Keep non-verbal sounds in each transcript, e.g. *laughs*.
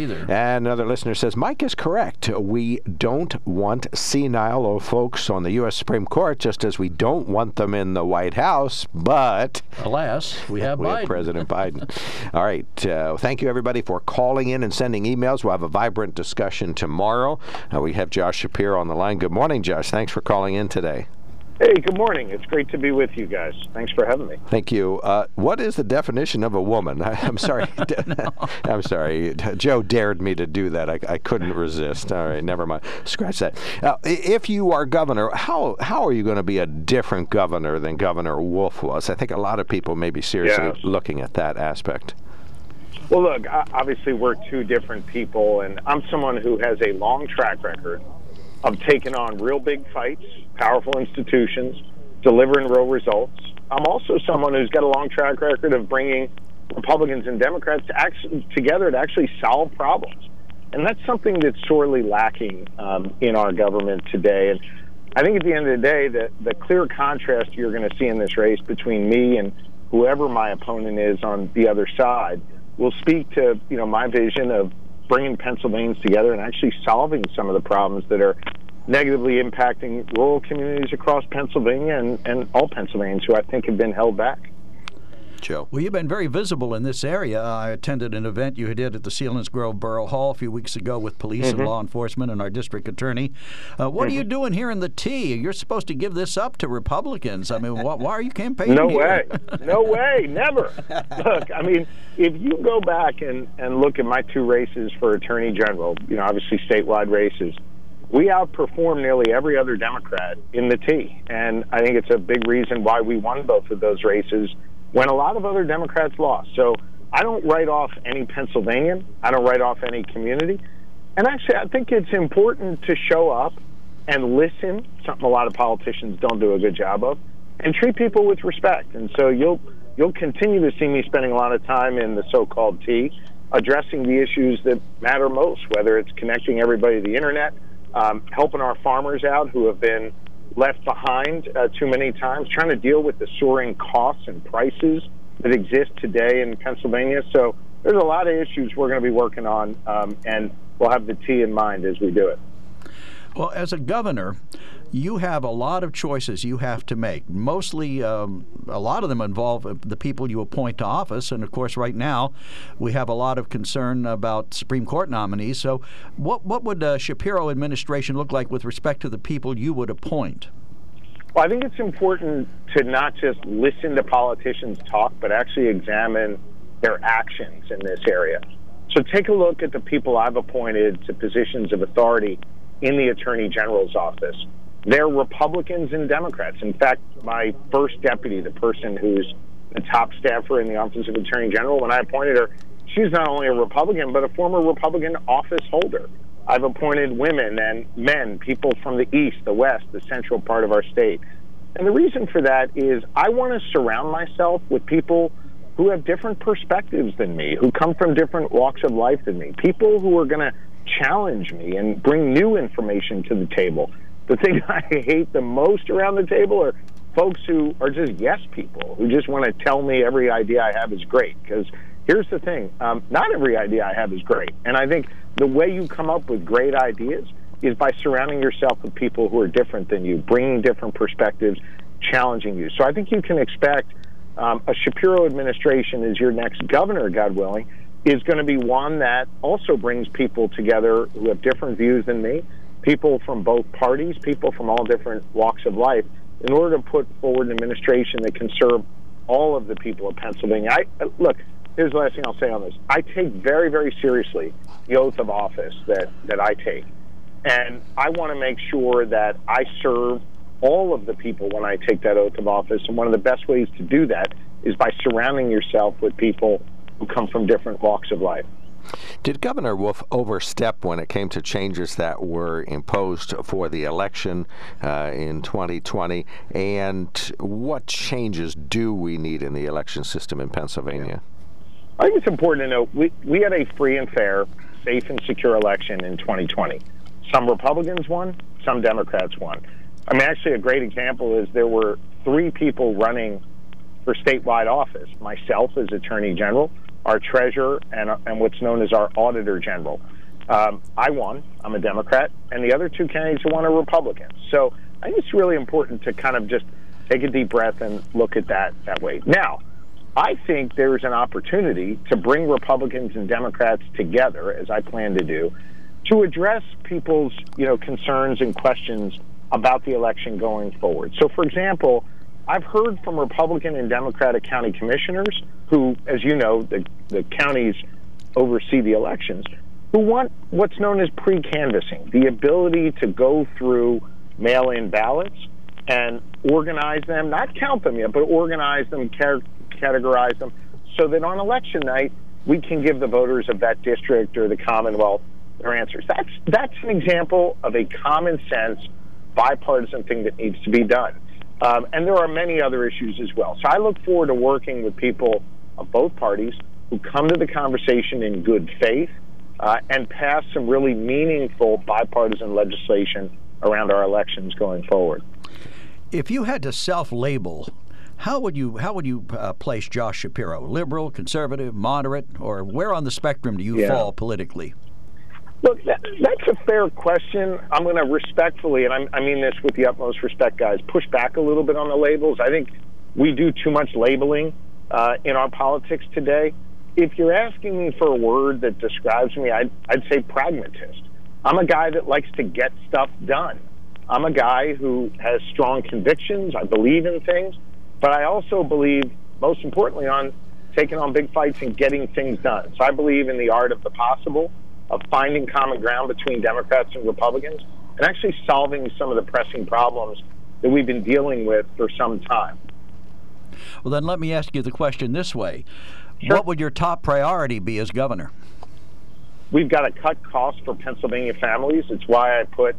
either. And another listener says Mike is correct. We don't want senile old folks on the U.S. Supreme Court, just as we don't want them in the White House. But alas, we have *laughs* we Biden. have President *laughs* Biden. All right. Uh, thank you everybody for calling in and sending emails. We'll have a vibrant discussion tomorrow. Uh, we have Josh Shapiro on the line. Good morning, Josh. Thanks for calling in today. Hey, good morning. It's great to be with you guys. Thanks for having me. Thank you. Uh, what is the definition of a woman? *laughs* I, am sorry. *laughs* *laughs* I'm sorry. Joe dared me to do that. I, I, couldn't resist. All right, never mind. Scratch that. Uh, if you are governor, how how are you going to be a different governor than Governor Wolf was? I think a lot of people may be seriously yes. looking at that aspect. Well, look, obviously we're two different people, and I'm someone who has a long track record of taking on real big fights, powerful institutions, delivering real results. I'm also someone who's got a long track record of bringing Republicans and Democrats to actually, together to actually solve problems. And that's something that's sorely lacking um, in our government today. And I think at the end of the day, the, the clear contrast you're going to see in this race between me and whoever my opponent is on the other side will speak to you know my vision of bringing Pennsylvanians together and actually solving some of the problems that are negatively impacting rural communities across Pennsylvania and, and all Pennsylvanians who I think have been held back. Joe. Well, you've been very visible in this area. I attended an event you did at the Selinsgrove Borough Hall a few weeks ago with police mm-hmm. and law enforcement and our district attorney. Uh, what mm-hmm. are you doing here in the T? You're supposed to give this up to Republicans. I mean, why, why are you campaigning? No here? way. No *laughs* way. Never. Look, I mean, if you go back and, and look at my two races for attorney general, you know, obviously statewide races, we outperform nearly every other Democrat in the T. And I think it's a big reason why we won both of those races when a lot of other Democrats lost. So I don't write off any Pennsylvanian. I don't write off any community. And actually, I think it's important to show up and listen, something a lot of politicians don't do a good job of, and treat people with respect. And so you'll you'll continue to see me spending a lot of time in the so-called T, addressing the issues that matter most, whether it's connecting everybody to the internet, um, helping our farmers out who have been left behind uh, too many times, trying to deal with the soaring costs and prices that exist today in Pennsylvania. So there's a lot of issues we're going to be working on, um, and we'll have the T in mind as we do it. Well, as a governor, you have a lot of choices you have to make. Mostly, um, a lot of them involve uh, the people you appoint to office. And of course, right now, we have a lot of concern about Supreme Court nominees. So, what, what would a Shapiro administration look like with respect to the people you would appoint? Well, I think it's important to not just listen to politicians talk, but actually examine their actions in this area. So take a look at the people I've appointed to positions of authority in the Attorney General's office. They're Republicans and Democrats. In fact, my first deputy, the person who's the top staffer in the Office of Attorney General, when I appointed her, she's not only a Republican, but a former Republican office holder. I've appointed women and men, people from the East, the West, the central part of our state. And the reason for that is I want to surround myself with people who have different perspectives than me, who come from different walks of life than me, people who are going to challenge me and bring new information to the table. The thing *laughs* I hate the most around the table are folks who are just yes people, who just want to tell me every idea I have is great. Because here's the thing um, not every idea I have is great. And I think the way you come up with great ideas is by surrounding yourself with people who are different than you, bringing different perspectives, challenging you. So I think you can expect um, a Shapiro administration as your next governor, God willing, is going to be one that also brings people together who have different views than me, people from both parties, people from all different walks of life, in order to put forward an administration that can serve all of the people of Pennsylvania. I, look, here's the last thing I'll say on this. I take very, very seriously the oath of office that, that I take. And I want to make sure that I serve all of the people when I take that oath of office. And one of the best ways to do that is by surrounding yourself with people who come from different walks of life. Did Governor Wolf overstep when it came to changes that were imposed for the election uh, in 2020? And what changes do we need in the election system in Pennsylvania? I think it's important to note we, we had a free and fair, safe and secure election in 2020. Some Republicans won, some Democrats won. I mean, actually, a great example is there were three people running for statewide office myself as Attorney General, our treasurer, and, and what's known as our auditor general. Um, I won. I'm a Democrat, and the other two candidates who won are Republicans. So I think it's really important to kind of just take a deep breath and look at that that way. Now, I think there's an opportunity to bring Republicans and Democrats together, as I plan to do, to address people's you know concerns and questions about the election going forward. So, for example, I've heard from Republican and Democratic county commissioners who, as you know, the, the counties oversee the elections, who want what's known as pre canvassing the ability to go through mail in ballots and organize them, not count them yet, but organize them, categorize them, so that on election night, we can give the voters of that district or the Commonwealth their answers. That's, that's an example of a common sense, bipartisan thing that needs to be done. Um, and there are many other issues as well. So I look forward to working with people of both parties who come to the conversation in good faith uh, and pass some really meaningful bipartisan legislation around our elections going forward. If you had to self-label, how would you how would you uh, place Josh Shapiro? Liberal, conservative, moderate, or where on the spectrum do you yeah. fall politically? Look, that, that's a fair question. I'm going to respectfully, and I'm, I mean this with the utmost respect, guys, push back a little bit on the labels. I think we do too much labeling uh, in our politics today. If you're asking me for a word that describes me, I'd, I'd say pragmatist. I'm a guy that likes to get stuff done. I'm a guy who has strong convictions. I believe in things, but I also believe, most importantly, on taking on big fights and getting things done. So I believe in the art of the possible of finding common ground between Democrats and Republicans and actually solving some of the pressing problems that we've been dealing with for some time. Well, then let me ask you the question this way sure. What would your top priority be as governor? We've got to cut costs for Pennsylvania families. It's why I put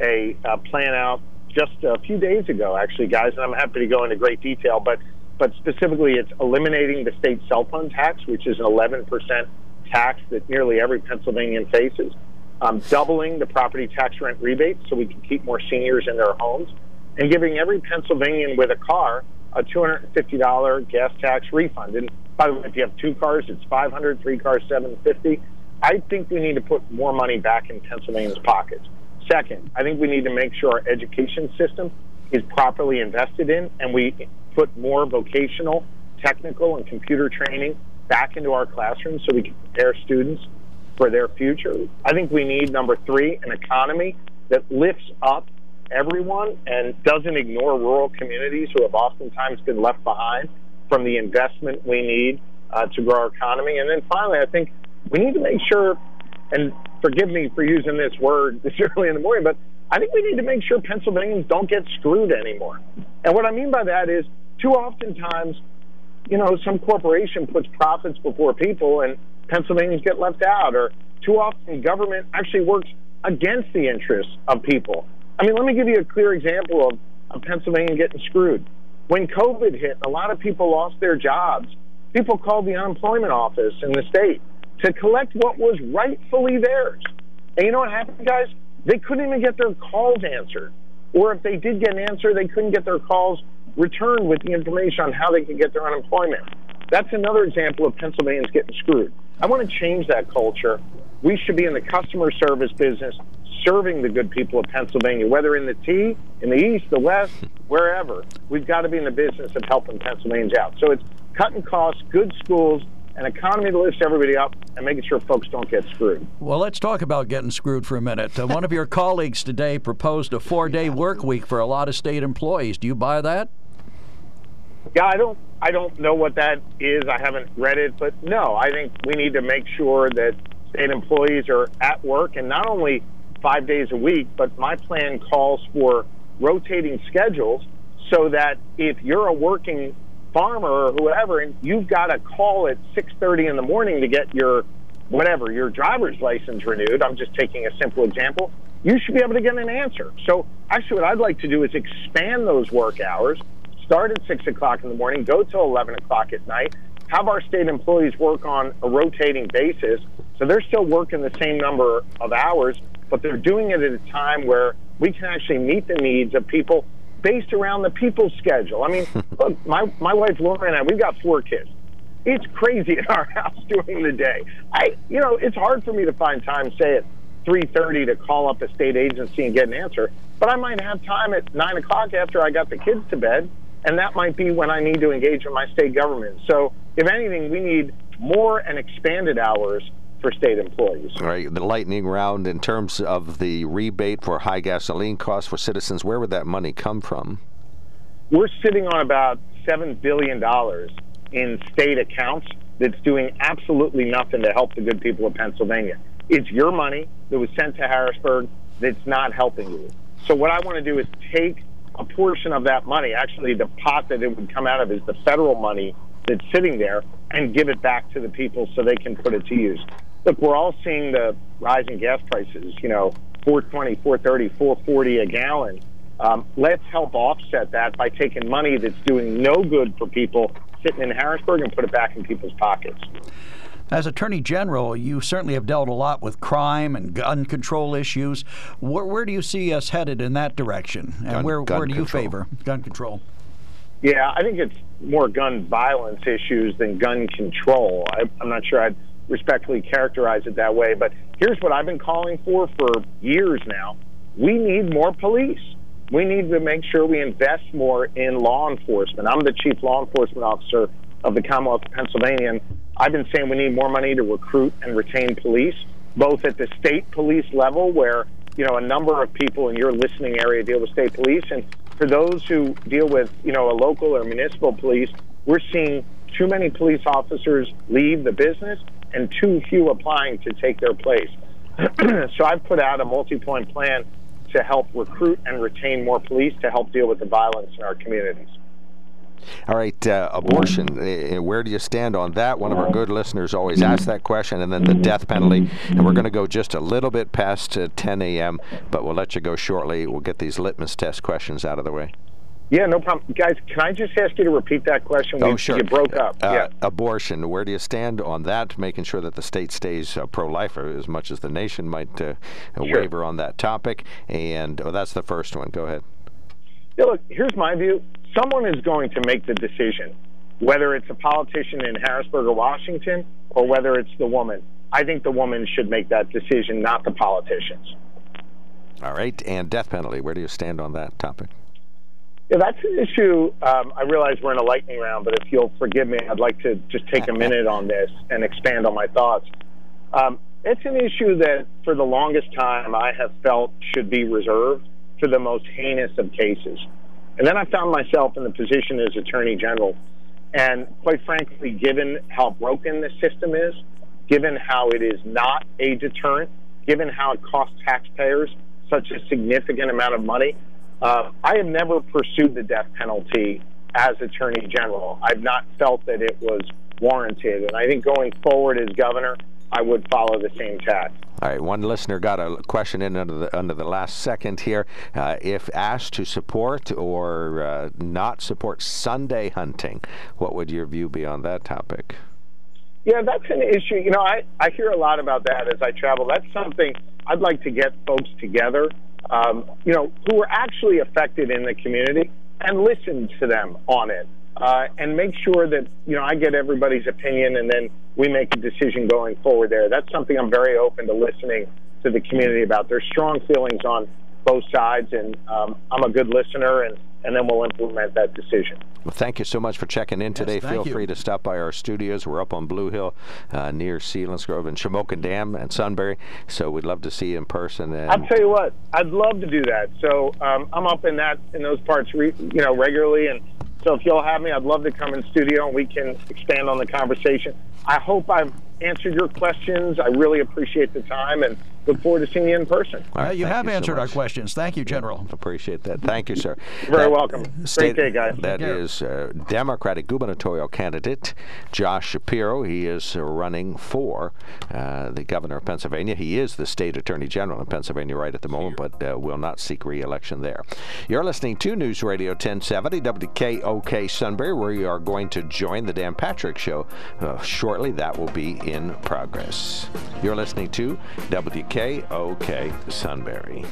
a, a plan out just a few days ago, actually, guys, and I'm happy to go into great detail. But but specifically, it's eliminating the state cell phone tax, which is an 11 percent tax that nearly every Pennsylvanian faces, um, doubling the property tax rent rebate so we can keep more seniors in their homes, and giving every Pennsylvanian with a car a $250 gas tax refund. And by the way, if you have two cars, it's 500, three cars, 750. I think we need to put more money back in Pennsylvania's pockets. Second, I think we need to make sure our education system is properly invested in and we put more vocational, technical, and computer training back into our classrooms so we can prepare students for their future. I think we need, number three, an economy that lifts up everyone and doesn't ignore rural communities who have oftentimes been left behind from the investment we need uh, to grow our economy. And then finally, I think we need to make sure, and forgive me for using this word *laughs* this early in the morning, but I think we need to make sure Pennsylvanians don't get screwed anymore. And what I mean by that is, too often times you know, some corporation puts profits before people and Pennsylvanians get left out, or too often government actually works against the interests of people. I mean, let me give you a clear example of a Pennsylvania getting screwed. When COVID hit, a lot of people lost their jobs. People called the unemployment office in the state to collect what was rightfully theirs. And you know what happened, guys? They couldn't even get their calls answered. Or if they did get an answer, they couldn't get their calls return with the information on how they can get their unemployment. That's another example of Pennsylvanians getting screwed. I want to change that culture. We should be in the customer service business, serving the good people of Pennsylvania, whether in the T, in the East, the West, *laughs* wherever. We've got to be in the business of helping Pennsylvanians out. So it's cutting costs, good schools, an economy that lifts everybody up and making sure folks don't get screwed. Well, let's talk about getting screwed for a minute. Uh, one of your *laughs* colleagues today proposed a four day work week for a lot of state employees. Do you buy that? Yeah, I don't. I don't know what that is. I haven't read it, but no, I think we need to make sure that state employees are at work and not only five days a week, but my plan calls for rotating schedules so that if you're a working farmer or whoever and you've got a call at 6:30 in the morning to get your whatever your driver's license renewed, I'm just taking a simple example. You should be able to get an answer. So actually, what I'd like to do is expand those work hours start at 6 o'clock in the morning, go till 11 o'clock at night, have our state employees work on a rotating basis. So they're still working the same number of hours, but they're doing it at a time where we can actually meet the needs of people based around the people's schedule. I mean, *laughs* look, my, my wife Laura and I, we've got four kids. it's crazy in our *laughs* house during the day. I, you know, it's hard for me to find time, say at 3:30, to call up a state agency and get an answer. But I might have time at nine o'clock after I got the kids to bed, and that might be when I need to engage with my state government. So, if anything, we need more and expanded hours for state employees. All right, the lightning round in terms of the rebate for high gasoline costs for citizens, where would that money come from? We're sitting on about $7 billion in state accounts that's doing absolutely nothing to help the good people of Pennsylvania. It's your money that was sent to Harrisburg that's not helping you. So, what I want to do is take a portion of that money, actually, the pot that it would come out of is the federal money that's sitting there, and give it back to the people so they can put it to use look, we're all seeing the rise in gas prices, you know, 420, 430, 440 a gallon. Um, let's help offset that by taking money that's doing no good for people sitting in Harrisburg and put it back in people's pockets. As Attorney General, you certainly have dealt a lot with crime and gun control issues. Where, where do you see us headed in that direction? And gun, where, gun where do you control. favor gun control? Yeah, I think it's more gun violence issues than gun control. I, I'm not sure I'd respectfully characterize it that way. But here's what I've been calling for for years now we need more police. We need to make sure we invest more in law enforcement. I'm the chief law enforcement officer of the Commonwealth of Pennsylvania, and I've been saying we need more money to recruit and retain police, both at the state police level, where you know a number of people in your listening area deal with state police, and for those who deal with you know a local or municipal police, we're seeing too many police officers leave the business and too few applying to take their place. *clears throat* so I've put out a multi-point plan to help recruit and retain more police to help deal with the violence in our communities. All right, uh, abortion. Uh, where do you stand on that? One of our good listeners always asks that question, and then the death penalty. And we're going to go just a little bit past uh, 10 a.m., but we'll let you go shortly. We'll get these litmus test questions out of the way. Yeah, no problem. Guys, can I just ask you to repeat that question? Oh, We- sure. You broke up. Uh, yeah. Abortion. Where do you stand on that? Making sure that the state stays uh, pro-life, as much as the nation might uh, waver on that topic. And oh, that's the first one. Go ahead. Yeah, look, here's my view. Someone is going to make the decision, whether it's a politician in Harrisburg or Washington, or whether it's the woman. I think the woman should make that decision, not the politicians. All right. And death penalty. Where do you stand on that topic? Yeah, that's an issue. Um, I realize we're in a lightning round, but if you'll forgive me, I'd like to just take a *laughs* minute on this and expand on my thoughts. Um, it's an issue that, for the longest time, I have felt should be reserved for the most heinous of cases. And then I found myself in the position as Attorney General. And quite frankly, given how broken the system is, given how it is not a deterrent, given how it costs taxpayers such a significant amount of money, uh, I have never pursued the death penalty as Attorney General. I've not felt that it was warranted. And I think going forward as governor, I would follow the same tack. All right, one listener got a question in under the under the last second here. Uh, if asked to support or uh, not support Sunday hunting, what would your view be on that topic? Yeah, that's an issue. You know, I, I hear a lot about that as I travel. That's something I'd like to get folks together, um, you know, who are actually affected in the community and listen to them on it. Uh, and make sure that, you know, I get everybody's opinion and then we make a decision going forward there. That's something I'm very open to listening to the community about. There's strong feelings on both sides, and um, I'm a good listener, and, and then we'll implement that decision. Well, thank you so much for checking in today. thank Feel you. free to stop by our studios. We're up on Blue Hill uh, near Selinsgrove and Shamokin Dam and Sunbury. So we'd love to see you in person. And I'll tell you what, I'd love to do that. So um, I'm up in that in those parts, re, you know, regularly, and so if you'll have me, I'd love to come in studio and we can expand on the conversation. I hope I've answered your questions. I really appreciate the time and look forward to seeing you in person. All Uh, you thank have so answered our questions. Thank you, General. Appreciate that. Thank you, sir. You're *laughs* very That- welcome. Great state- day, guys. That care. is uh, Democratic gubernatorial candidate Josh Shapiro. He is uh, running for uh, the governor of Pennsylvania. He is the state attorney general in Pennsylvania right at the moment, but uh, will not seek re-election there. You're listening to News Radio 1070 WKOK Sunbury, where you are going to join the Dan Patrick Show uh, shortly. That will be in progress. You're listening to WKOK Sunbury.